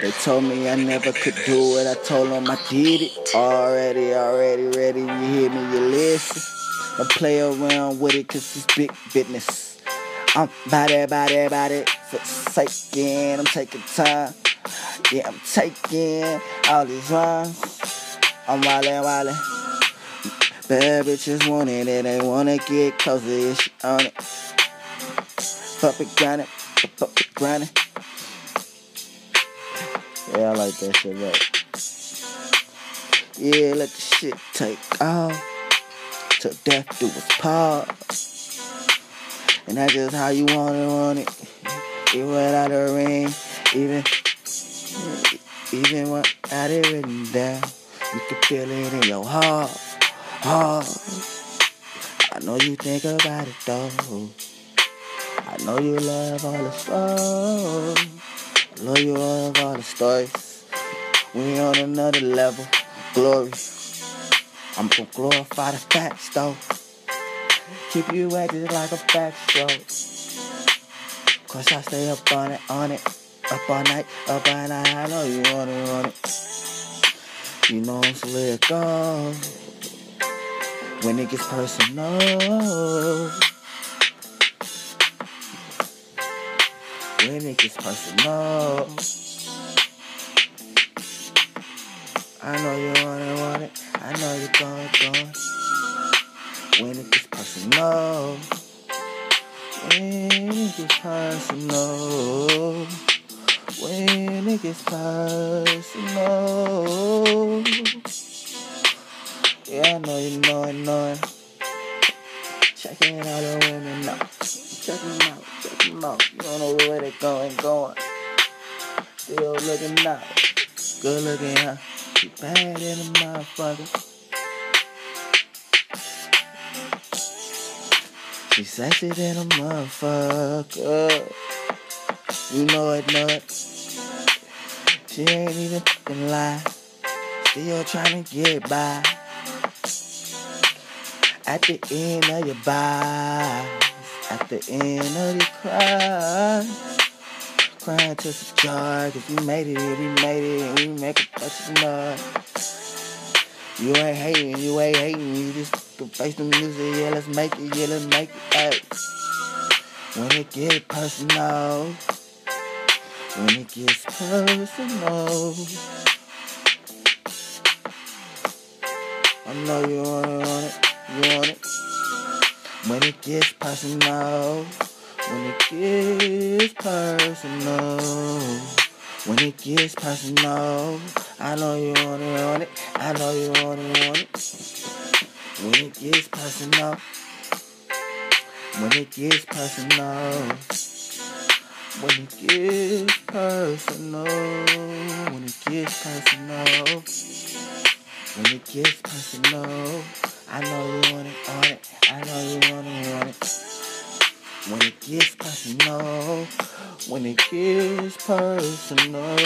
They told me I never could do it. I told them I did it. Already, already ready. You hear me? You listen. Don't play around with it, cause it's big business. I'm it, about it. Forsaken. I'm taking time. Yeah, I'm taking all these runs. I'm wildin', wildin'. Bad bitches want it, and they wanna get closer. Yeah, she on it. Fuck it, grind it, grind it. Yeah, I like that shit, right? Yeah, let the shit take off. Till death do its part. And that's just how you want it, want it. Even without the ring, even, even when without it written down, you can feel it in your heart, heart. I know you think about it though. I know you love all the stuff. Know you love all the stories. We on another level, glory. I'm gonna glorify the facts though. Keep you acting like a fact backstroke. Cause I stay up on it, on it. Up all night, up all night. I know you want it, want it. You know I'm slick go. When it gets personal. When it gets personal. I know you want it, want it. I know you're going, going. When it gets personal. When it gets personal. When it gets personal. Yeah, I know you know it, know it. Checking out the women out. Check them out, them out. You don't know where they going, going. Still looking out. Good looking, huh? You bad in a motherfucker. She sexy than a motherfucker. You know it, know it. She ain't even fucking lie. Still trying to get by. At the end of your bye. At the end of your cry. Crying to some joy. Cause we made it, we made it, and we make a bunch of noise. You ain't hating, you ain't hating, you just face the music, yeah, let's make it, yeah, let's make it, hey. When it gets personal, when it gets personal, I know you want When it gets personal, when it gets personal, when it gets personal, I know you want it, want it. I know you want it, want it. When it gets personal, when it gets personal, when it gets personal, when it gets personal, when it gets personal, I know you want it, want it. I know you want it, want it. When it gets personal, when it gets personal.